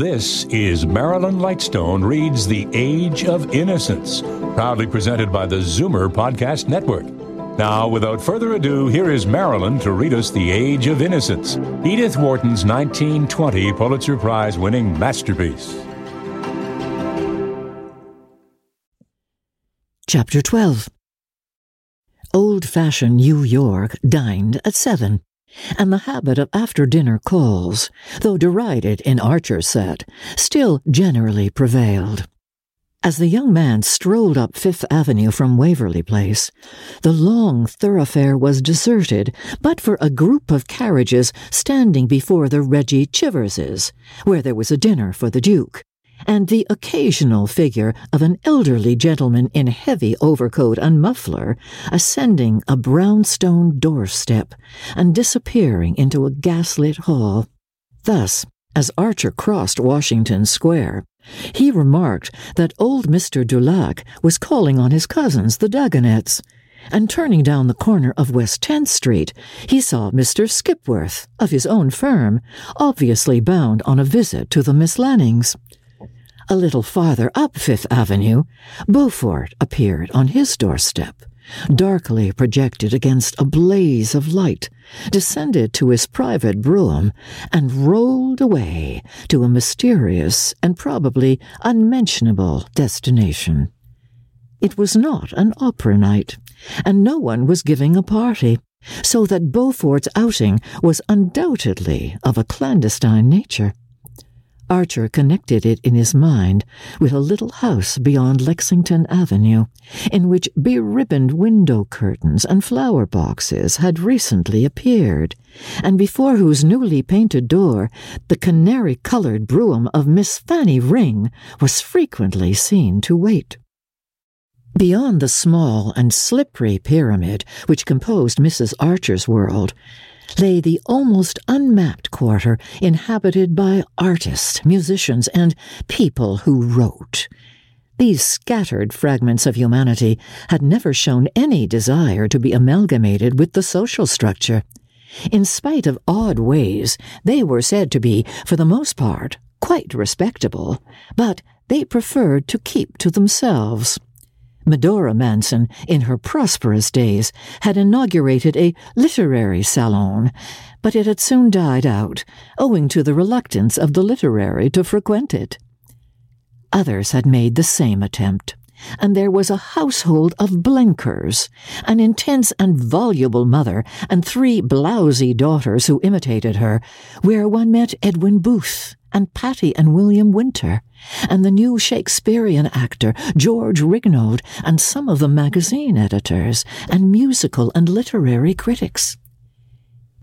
This is Marilyn Lightstone Reads The Age of Innocence, proudly presented by the Zoomer Podcast Network. Now, without further ado, here is Marilyn to read us The Age of Innocence, Edith Wharton's 1920 Pulitzer Prize winning masterpiece. Chapter 12 Old fashioned New York dined at seven and the habit of after dinner calls, though derided in Archer's set, still generally prevailed. As the young man strolled up Fifth Avenue from Waverly Place, the long thoroughfare was deserted but for a group of carriages standing before the Reggie Chiverses, where there was a dinner for the Duke, and the occasional figure of an elderly gentleman in heavy overcoat and muffler ascending a brownstone doorstep and disappearing into a gaslit hall. Thus, as Archer crossed Washington Square, he remarked that old Mr. du Lac was calling on his cousins, the Dagonets, and turning down the corner of West 10th Street, he saw Mr. Skipworth, of his own firm, obviously bound on a visit to the Miss Lannings. A little farther up Fifth Avenue, Beaufort appeared on his doorstep, darkly projected against a blaze of light, descended to his private brougham, and rolled away to a mysterious and probably unmentionable destination. It was not an opera night, and no one was giving a party, so that Beaufort's outing was undoubtedly of a clandestine nature. Archer connected it in his mind with a little house beyond Lexington Avenue, in which beribboned window curtains and flower boxes had recently appeared, and before whose newly painted door the canary colored brougham of Miss Fanny Ring was frequently seen to wait. Beyond the small and slippery pyramid which composed Mrs. Archer's world, lay the almost unmapped quarter inhabited by artists, musicians, and people who wrote. These scattered fragments of humanity had never shown any desire to be amalgamated with the social structure. In spite of odd ways, they were said to be, for the most part, quite respectable, but they preferred to keep to themselves. Medora Manson, in her prosperous days, had inaugurated a literary salon, but it had soon died out, owing to the reluctance of the literary to frequent it. Others had made the same attempt, and there was a household of Blenkers, an intense and voluble mother, and three blousy daughters who imitated her, where one met Edwin Booth, and Patti and William Winter, and the new Shakespearean actor George Rignold, and some of the magazine editors, and musical and literary critics.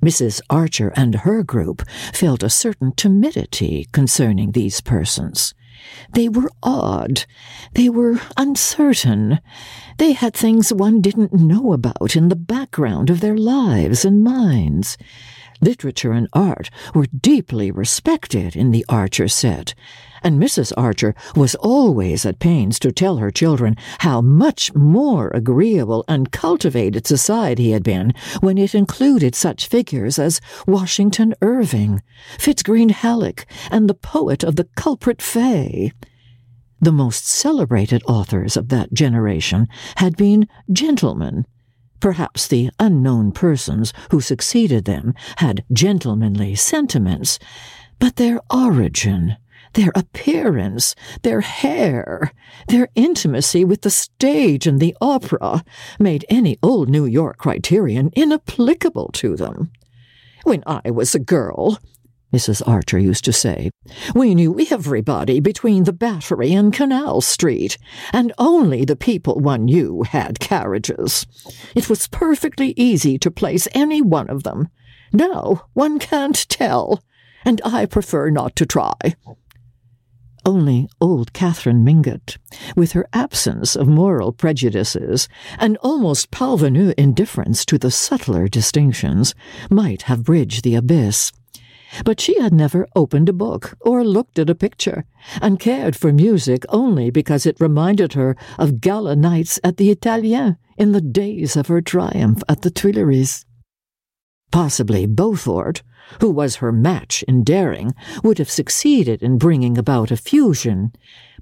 Mrs. Archer and her group felt a certain timidity concerning these persons. They were odd. They were uncertain. They had things one didn't know about in the background of their lives and minds. Literature and art were deeply respected in the Archer set, and Mrs. Archer was always at pains to tell her children how much more agreeable and cultivated society had been when it included such figures as Washington Irving, Fitz-Greene Halleck, and the poet of the culprit Fay. The most celebrated authors of that generation had been gentlemen Perhaps the unknown persons who succeeded them had gentlemanly sentiments, but their origin, their appearance, their hair, their intimacy with the stage and the opera made any old New York criterion inapplicable to them. When I was a girl, Mrs. Archer used to say. We knew everybody between the Battery and Canal Street, and only the people one knew had carriages. It was perfectly easy to place any one of them. Now one can't tell, and I prefer not to try. Only old Catherine Mingott, with her absence of moral prejudices and almost parvenu indifference to the subtler distinctions, might have bridged the abyss. But she had never opened a book or looked at a picture, and cared for music only because it reminded her of gala nights at the Italien in the days of her triumph at the Tuileries. Possibly Beaufort, who was her match in daring, would have succeeded in bringing about a fusion,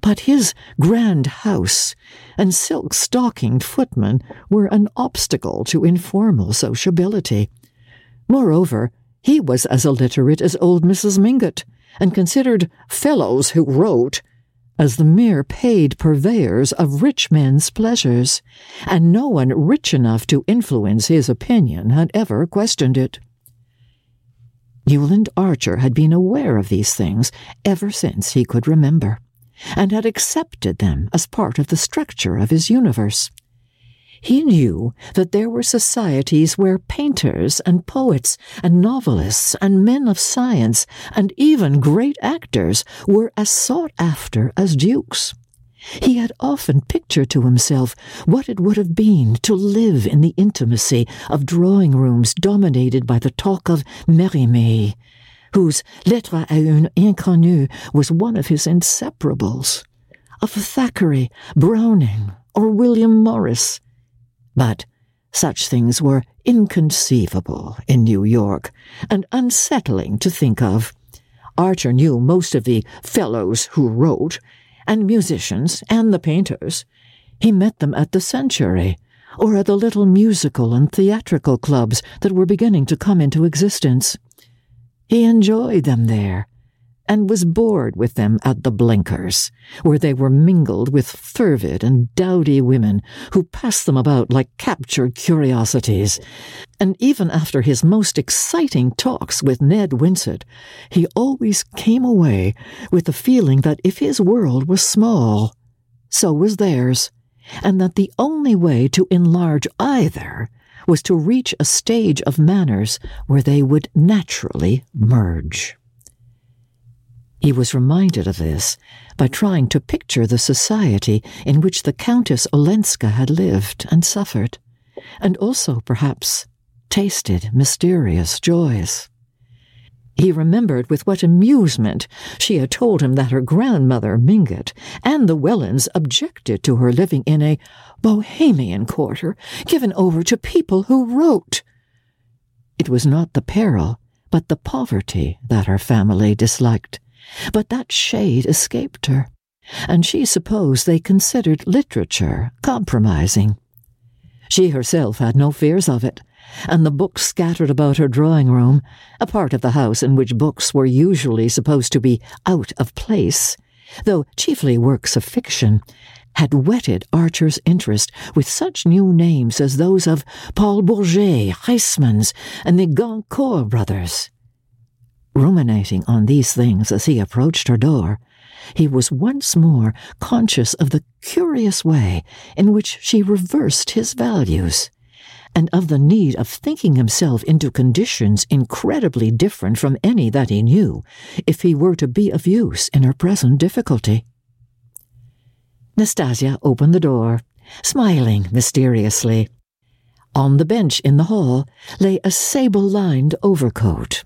but his grand house and silk stockinged footman were an obstacle to informal sociability. Moreover, he was as illiterate as old Mrs. Mingott, and considered fellows who wrote as the mere paid purveyors of rich men's pleasures, and no one rich enough to influence his opinion had ever questioned it. Newland Archer had been aware of these things ever since he could remember, and had accepted them as part of the structure of his universe. He knew that there were societies where painters and poets and novelists and men of science and even great actors were as sought after as dukes. He had often pictured to himself what it would have been to live in the intimacy of drawing rooms dominated by the talk of Mérimée, whose Lettre à une inconnue was one of his inseparables, of Thackeray, Browning, or William Morris, but such things were inconceivable in New York and unsettling to think of. Archer knew most of the fellows who wrote, and musicians, and the painters. He met them at the Century, or at the little musical and theatrical clubs that were beginning to come into existence. He enjoyed them there, and was bored with them at the Blenkers, where they were mingled with fervid and dowdy women who passed them about like captured curiosities. And even after his most exciting talks with Ned Winsett, he always came away with the feeling that if his world was small, so was theirs, and that the only way to enlarge either was to reach a stage of manners where they would naturally merge. He was reminded of this by trying to picture the society in which the Countess Olenska had lived and suffered, and also, perhaps, tasted mysterious joys. He remembered with what amusement she had told him that her grandmother, Mingott, and the Wellands objected to her living in a bohemian quarter given over to people who wrote. It was not the peril, but the poverty that her family disliked but that shade escaped her, and she supposed they considered literature compromising. She herself had no fears of it, and the books scattered about her drawing room, a part of the house in which books were usually supposed to be out of place, though chiefly works of fiction, had whetted Archer's interest with such new names as those of Paul Bourget, Huysmans, and the Goncourt brothers. Ruminating on these things as he approached her door, he was once more conscious of the curious way in which she reversed his values, and of the need of thinking himself into conditions incredibly different from any that he knew, if he were to be of use in her present difficulty. Nastasia opened the door, smiling mysteriously. On the bench in the hall lay a sable lined overcoat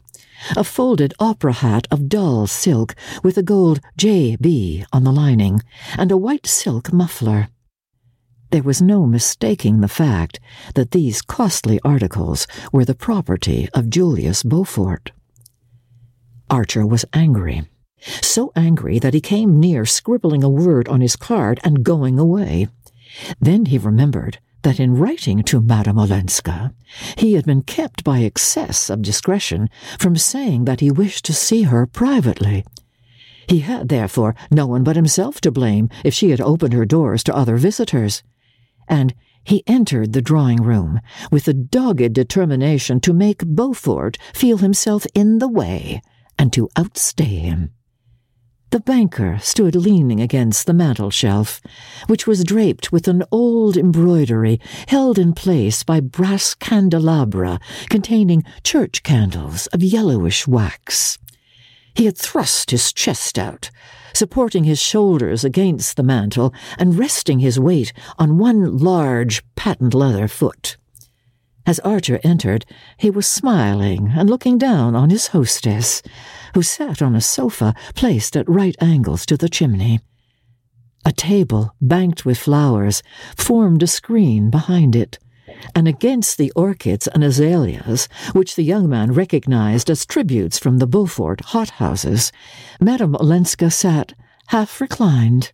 a folded opera hat of dull silk with a gold J.B. on the lining, and a white silk muffler. There was no mistaking the fact that these costly articles were the property of Julius Beaufort. Archer was angry, so angry that he came near scribbling a word on his card and going away. Then he remembered that in writing to Madame Olenska, he had been kept by excess of discretion from saying that he wished to see her privately. He had, therefore, no one but himself to blame if she had opened her doors to other visitors. And he entered the drawing room with a dogged determination to make Beaufort feel himself in the way and to outstay him. The banker stood leaning against the mantel shelf, which was draped with an old embroidery held in place by brass candelabra containing church candles of yellowish wax. He had thrust his chest out, supporting his shoulders against the mantel and resting his weight on one large patent leather foot. As Archer entered, he was smiling and looking down on his hostess, who sat on a sofa placed at right angles to the chimney. A table, banked with flowers, formed a screen behind it, and against the orchids and azaleas, which the young man recognized as tributes from the Beaufort hothouses, Madame Olenska sat, half reclined,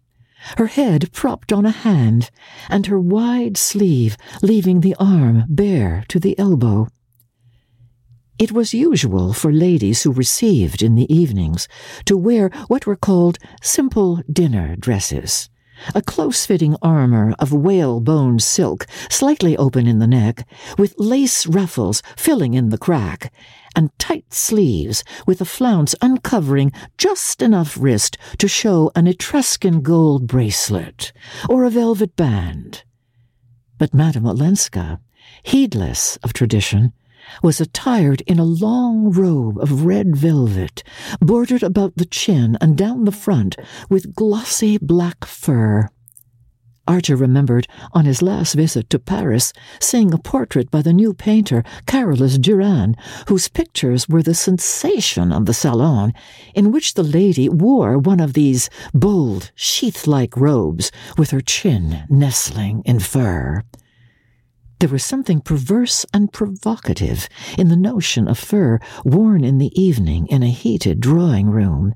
her head propped on a hand, and her wide sleeve leaving the arm bare to the elbow. It was usual for ladies who received in the evenings to wear what were called simple dinner dresses a close fitting armor of whalebone silk, slightly open in the neck, with lace ruffles filling in the crack, and tight sleeves with a flounce uncovering just enough wrist to show an Etruscan gold bracelet or a velvet band. But Madame Olenska, heedless of tradition, was attired in a long robe of red velvet, bordered about the chin and down the front with glossy black fur. Archer remembered on his last visit to Paris seeing a portrait by the new painter Carolus Duran, whose pictures were the sensation of the salon, in which the lady wore one of these bold, sheath like robes with her chin nestling in fur. There was something perverse and provocative in the notion of fur worn in the evening in a heated drawing room,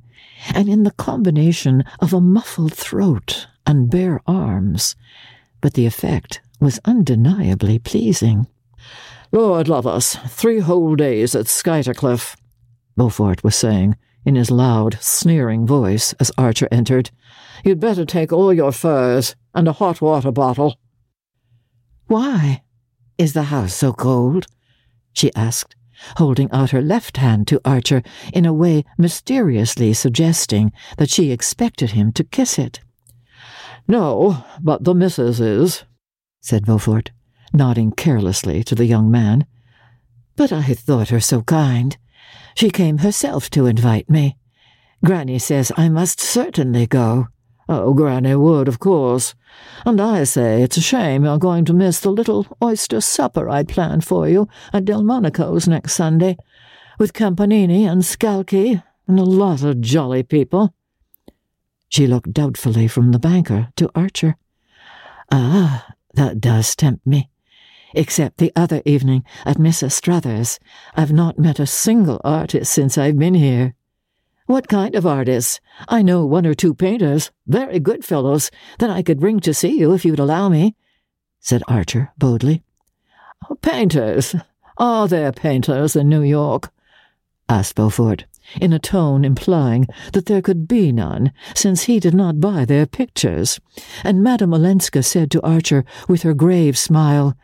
and in the combination of a muffled throat and bare arms, but the effect was undeniably pleasing. Lord love us, three whole days at Skuytercliff, Beaufort was saying in his loud, sneering voice as Archer entered. You'd better take all your furs and a hot water bottle. Why? Is the house so cold? she asked, holding out her left hand to Archer in a way mysteriously suggesting that she expected him to kiss it. No, but the missus is, said Beaufort, nodding carelessly to the young man. But I thought her so kind. She came herself to invite me. Granny says I must certainly go. Oh, Granny would, of course. And I say it's a shame you're going to miss the little oyster supper I'd planned for you at Delmonico's next Sunday, with Campanini and Scalchi and a lot of jolly people. She looked doubtfully from the banker to Archer. Ah, that does tempt me. Except the other evening at Mrs. Struthers, I've not met a single artist since I've been here. What kind of artists? I know one or two painters, very good fellows, that I could bring to see you if you'd allow me, said Archer boldly. Painters? Are there painters in New York? asked Beaufort, in a tone implying that there could be none, since he did not buy their pictures, and Madame Olenska said to Archer with her grave smile,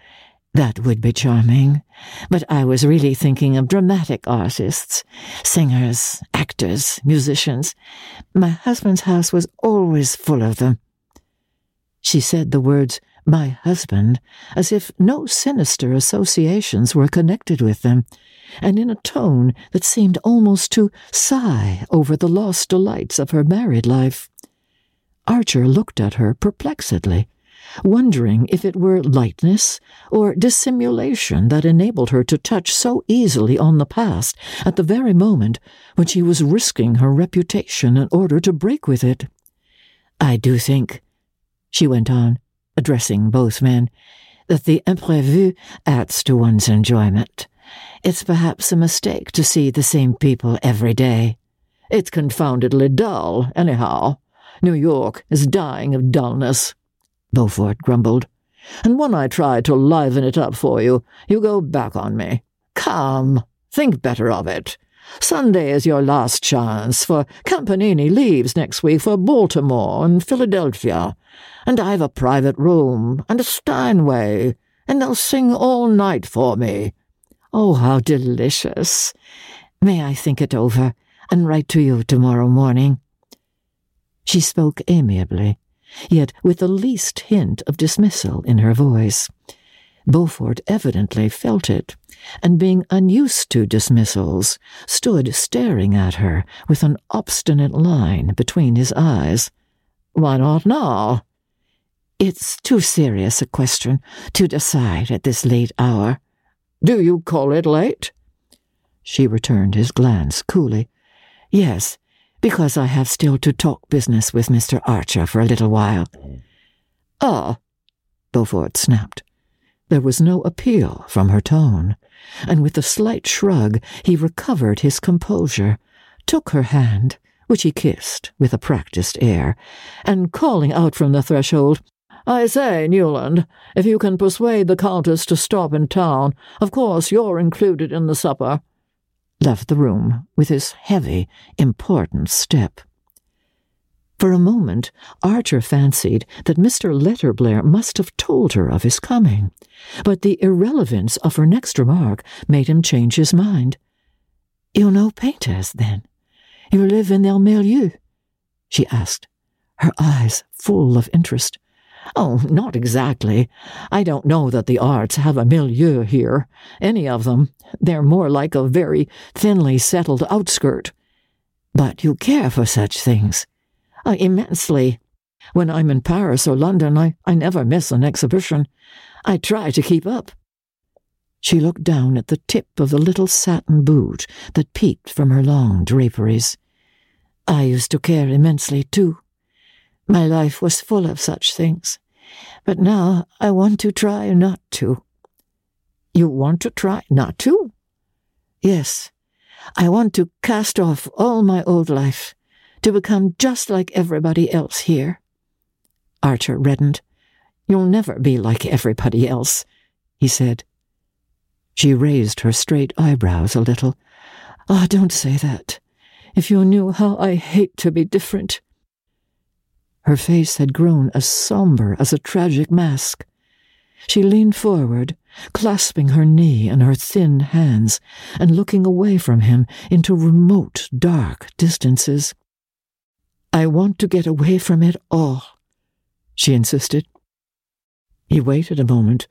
that would be charming, but I was really thinking of dramatic artists, singers, actors, musicians. My husband's house was always full of them. She said the words, my husband, as if no sinister associations were connected with them, and in a tone that seemed almost to sigh over the lost delights of her married life. Archer looked at her perplexedly wondering if it were lightness or dissimulation that enabled her to touch so easily on the past at the very moment when she was risking her reputation in order to break with it. I do think, she went on, addressing both men, that the imprévu adds to one's enjoyment. It's perhaps a mistake to see the same people every day. It's confoundedly dull, anyhow. New York is dying of dullness. Beaufort grumbled. And when I try to liven it up for you, you go back on me. Come, think better of it. Sunday is your last chance, for Campanini leaves next week for Baltimore and Philadelphia, and I've a private room and a Steinway, and they'll sing all night for me. Oh, how delicious! May I think it over and write to you tomorrow morning? She spoke amiably, yet with the least hint of dismissal in her voice. Beaufort evidently felt it, and being unused to dismissals, stood staring at her with an obstinate line between his eyes. Why not now? It's too serious a question to decide at this late hour. Do you call it late? She returned his glance coolly. Yes, because I have still to talk business with Mr. Archer for a little while. Ah, Beaufort snapped. There was no appeal from her tone, and with a slight shrug he recovered his composure, took her hand, which he kissed with a practised air, and calling out from the threshold, I say, Newland, if you can persuade the Countess to stop in town, of course you're included in the supper, left the room with his heavy, important step. For a moment, Archer fancied that Mr. Letterblair must have told her of his coming, but the irrelevance of her next remark made him change his mind. You know painters, then? You live in their milieu? she asked, her eyes full of interest. Oh, not exactly. I don't know that the arts have a milieu here, any of them. They're more like a very thinly settled outskirt. But you care for such things. Uh, immensely. When I'm in Paris or London, I, I never miss an exhibition. I try to keep up. She looked down at the tip of the little satin boot that peeped from her long draperies. I used to care immensely, too. My life was full of such things. But now I want to try not to. You want to try not to? Yes. I want to cast off all my old life, to become just like everybody else here. Archer reddened. You'll never be like everybody else, he said. She raised her straight eyebrows a little. Ah, oh, don't say that. If you knew how I hate to be different. Her face had grown as somber as a tragic mask. She leaned forward, clasping her knee in her thin hands and looking away from him into remote, dark distances. I want to get away from it all, she insisted. He waited a moment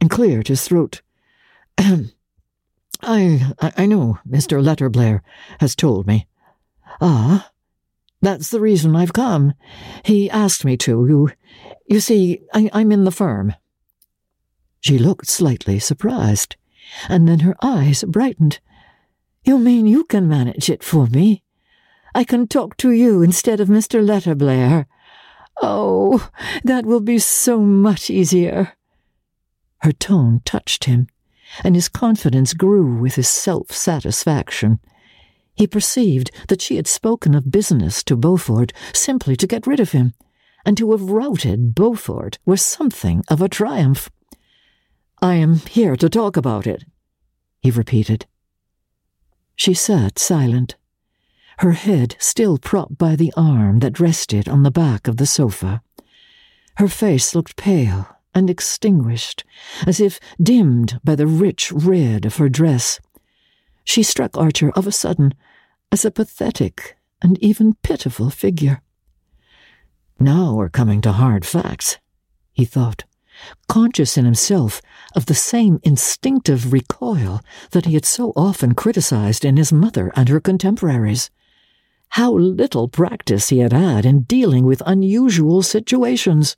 and cleared his throat. I, I know Mr. Letterblair has told me. Ah, that's the reason I've come. He asked me to. You, you see, I, I'm in the firm. She looked slightly surprised, and then her eyes brightened. You mean you can manage it for me? I can talk to you instead of Mr. Letterblair. Oh, that will be so much easier. Her tone touched him, and his confidence grew with his self satisfaction. He perceived that she had spoken of business to Beaufort simply to get rid of him, and to have routed Beaufort was something of a triumph. I am here to talk about it, he repeated. She sat silent, her head still propped by the arm that rested on the back of the sofa. Her face looked pale and extinguished, as if dimmed by the rich red of her dress. She struck Archer of a sudden as a pathetic and even pitiful figure. Now we're coming to hard facts, he thought, conscious in himself of the same instinctive recoil that he had so often criticized in his mother and her contemporaries. How little practice he had had in dealing with unusual situations.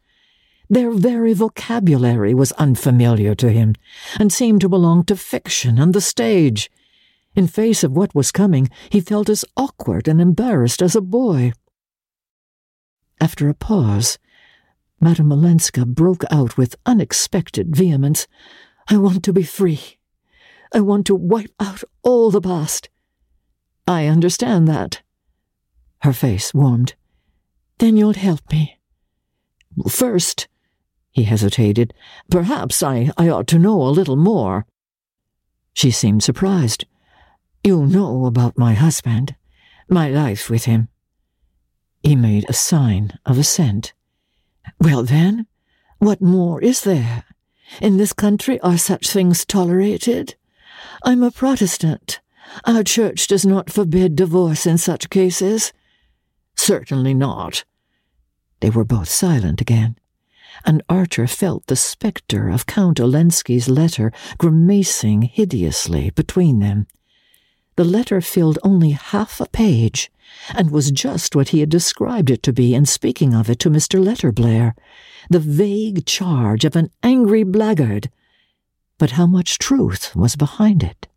Their very vocabulary was unfamiliar to him, and seemed to belong to fiction and the stage. In face of what was coming, he felt as awkward and embarrassed as a boy. After a pause, Madame Olenska broke out with unexpected vehemence. I want to be free. I want to wipe out all the past. I understand that. Her face warmed. Then you'll help me. First, he hesitated, perhaps I, I ought to know a little more. She seemed surprised. You know about my husband, my life with him. He made a sign of assent. Well, then, what more is there? In this country are such things tolerated? I'm a Protestant. Our church does not forbid divorce in such cases. Certainly not. They were both silent again, and Archer felt the spectre of Count Olenski's letter grimacing hideously between them. The letter filled only half a page, and was just what he had described it to be in speaking of it to Mr. Letterblair the vague charge of an angry blackguard. But how much truth was behind it?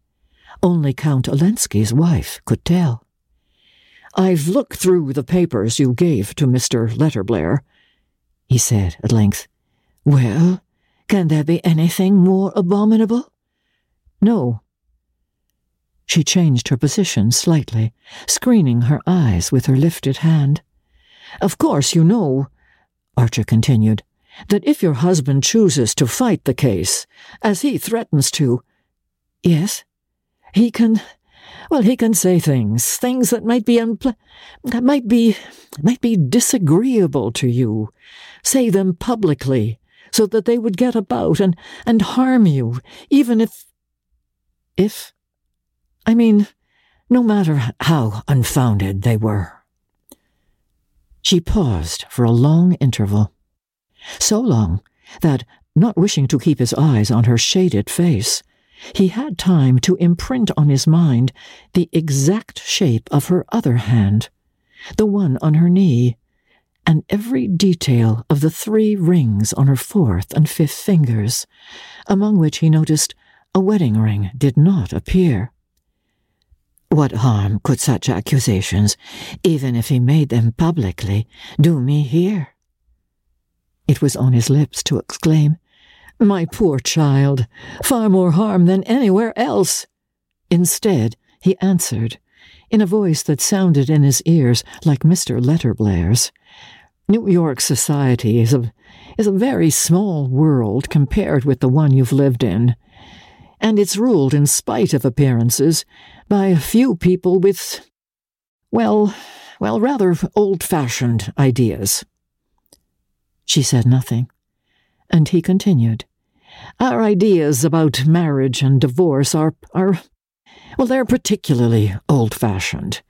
Only Count Olenski's wife could tell. I've looked through the papers you gave to Mr. Letterblair, he said at length. Well, Can there be anything more abominable? No. She changed her position slightly, screening her eyes with her lifted hand. Of course, you know, Archer continued, that if your husband chooses to fight the case, as he threatens to, yes, he can, well, he can say things, things that might be unple- that might be, might be disagreeable to you. Say them publicly, so that they would get about and, and harm you, even if, if, I mean, no matter how unfounded they were. She paused for a long interval. So long that, not wishing to keep his eyes on her shaded face, he had time to imprint on his mind the exact shape of her other hand, the one on her knee, and every detail of the three rings on her fourth and fifth fingers, among which he noticed a wedding ring did not appear. What harm could such accusations, even if he made them publicly, do me here? It was on his lips to exclaim, My poor child, far more harm than anywhere else. Instead, he answered, in a voice that sounded in his ears like Mr. Letterblair's. New York society is a, is a very small world compared with the one you've lived in, and it's ruled, in spite of appearances, by a few people with, well, well, rather old fashioned ideas. She said nothing, and he continued. Our ideas about marriage and divorce are, are, well, they're particularly old fashioned.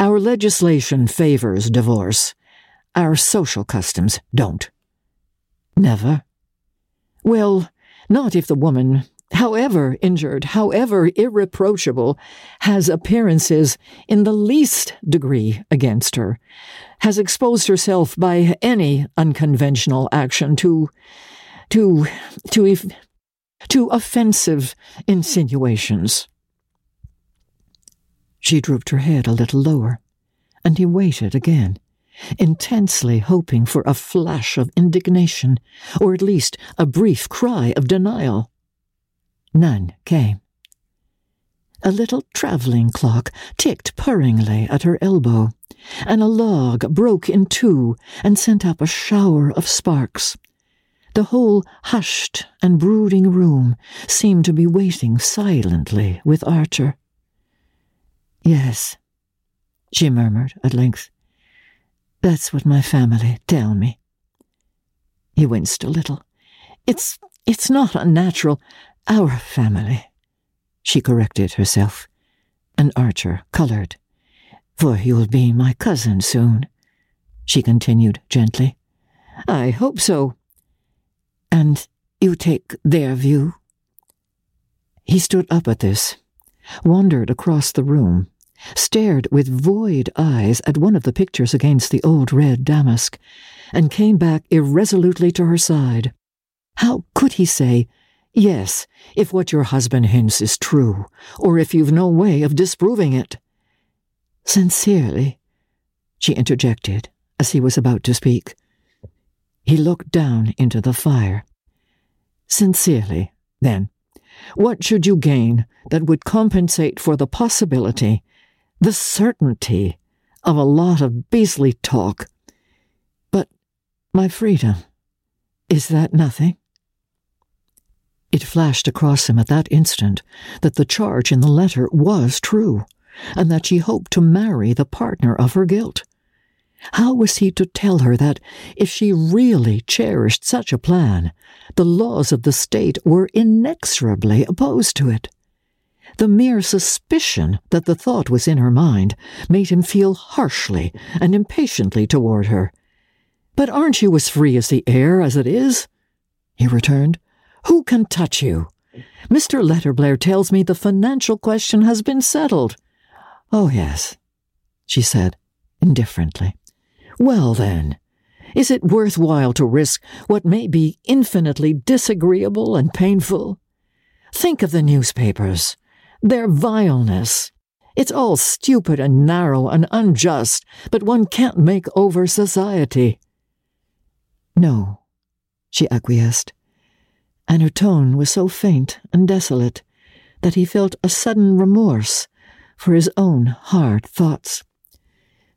Our legislation favors divorce. Our social customs don't. Never. Well, not if the woman, however injured, however irreproachable, has appearances in the least degree against her, has exposed herself by any unconventional action to, to, to, to offensive insinuations. She drooped her head a little lower, and he waited again intensely hoping for a flash of indignation, or at least a brief cry of denial. None came. A little travelling clock ticked purringly at her elbow, and a log broke in two and sent up a shower of sparks. The whole hushed and brooding room seemed to be waiting silently with Archer. Yes, she murmured at length. That's what my family tell me. He winced a little. It's it's not unnatural. Our family, she corrected herself, and Archer coloured. For you'll be my cousin soon, she continued gently. I hope so. And you take their view? He stood up at this, wandered across the room, stared with void eyes at one of the pictures against the old red damask, and came back irresolutely to her side. How could he say, Yes, if what your husband hints is true, or if you've no way of disproving it? Sincerely, she interjected as he was about to speak. He looked down into the fire. Sincerely, then, what should you gain that would compensate for the possibility the certainty of a lot of beastly talk. But my freedom, is that nothing? It flashed across him at that instant that the charge in the letter was true, and that she hoped to marry the partner of her guilt. How was he to tell her that, if she really cherished such a plan, the laws of the state were inexorably opposed to it? The mere suspicion that the thought was in her mind made him feel harshly and impatiently toward her. But aren't you as free as the air as it is? he returned. Who can touch you? Mr. Letterblair tells me the financial question has been settled. Oh, yes, she said, indifferently. Well, then, is it worth while to risk what may be infinitely disagreeable and painful? Think of the newspapers their vileness. It's all stupid and narrow and unjust, but one can't make over society. No, she acquiesced. And her tone was so faint and desolate that he felt a sudden remorse for his own hard thoughts.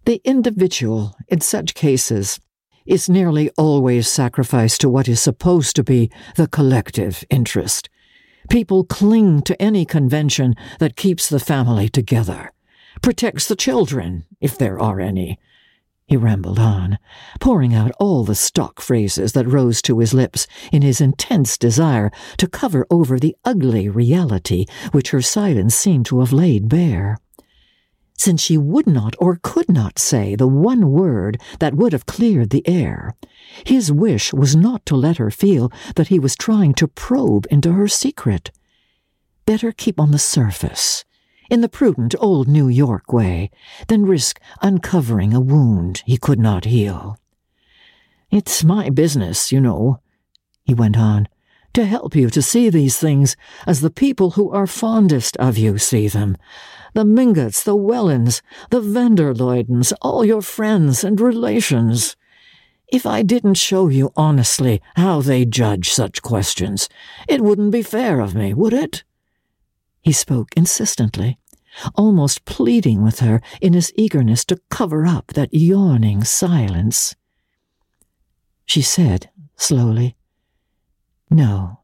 The individual, in such cases, is nearly always sacrificed to what is supposed to be the collective interest. People cling to any convention that keeps the family together, protects the children, if there are any. He rambled on, pouring out all the stock phrases that rose to his lips in his intense desire to cover over the ugly reality which her silence seemed to have laid bare since she would not or could not say the one word that would have cleared the air. His wish was not to let her feel that he was trying to probe into her secret. Better keep on the surface, in the prudent old New York way, than risk uncovering a wound he could not heal. It's my business, you know, he went on, to help you to see these things as the people who are fondest of you see them, the Mingotts, the Wellands, the van der Luydens, all your friends and relations. If I didn't show you honestly how they judge such questions, it wouldn't be fair of me, would it? He spoke insistently, almost pleading with her in his eagerness to cover up that yawning silence. She said slowly, No,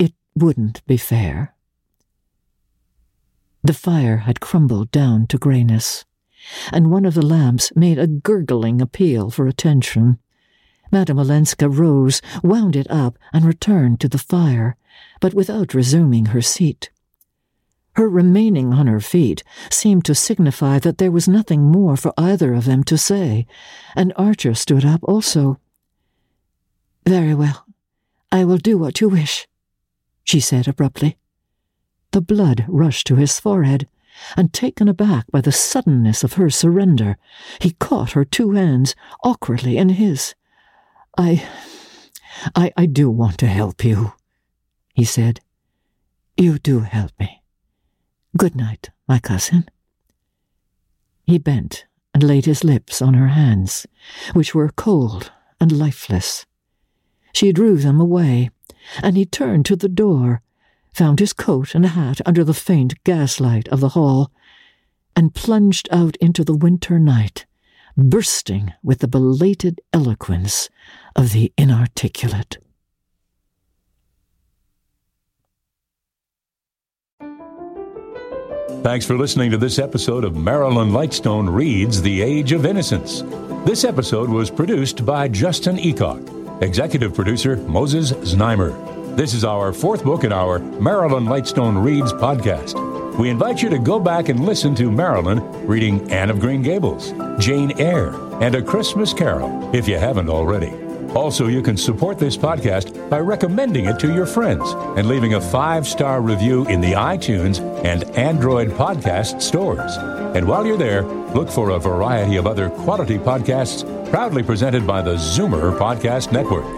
it wouldn't be fair. The fire had crumbled down to grayness, and one of the lamps made a gurgling appeal for attention. Madame Olenska rose, wound it up, and returned to the fire, but without resuming her seat. Her remaining on her feet seemed to signify that there was nothing more for either of them to say, and Archer stood up also. Very well. I will do what you wish, she said abruptly. The blood rushed to his forehead, and taken aback by the suddenness of her surrender, he caught her two hands awkwardly in his. I. I, I do want to help you, he said. You do help me. Good night, my cousin. He bent and laid his lips on her hands, which were cold and lifeless. She drew them away, and he turned to the door found his coat and hat under the faint gaslight of the hall, and plunged out into the winter night, bursting with the belated eloquence of the inarticulate. Thanks for listening to this episode of Marilyn Lightstone Reads The Age of Innocence. This episode was produced by Justin Eacock, executive producer Moses Znaimer. This is our fourth book in our Marilyn Lightstone Reads podcast. We invite you to go back and listen to Marilyn reading Anne of Green Gables, Jane Eyre, and A Christmas Carol if you haven't already. Also, you can support this podcast by recommending it to your friends and leaving a five star review in the iTunes and Android podcast stores. And while you're there, look for a variety of other quality podcasts proudly presented by the Zoomer Podcast Network.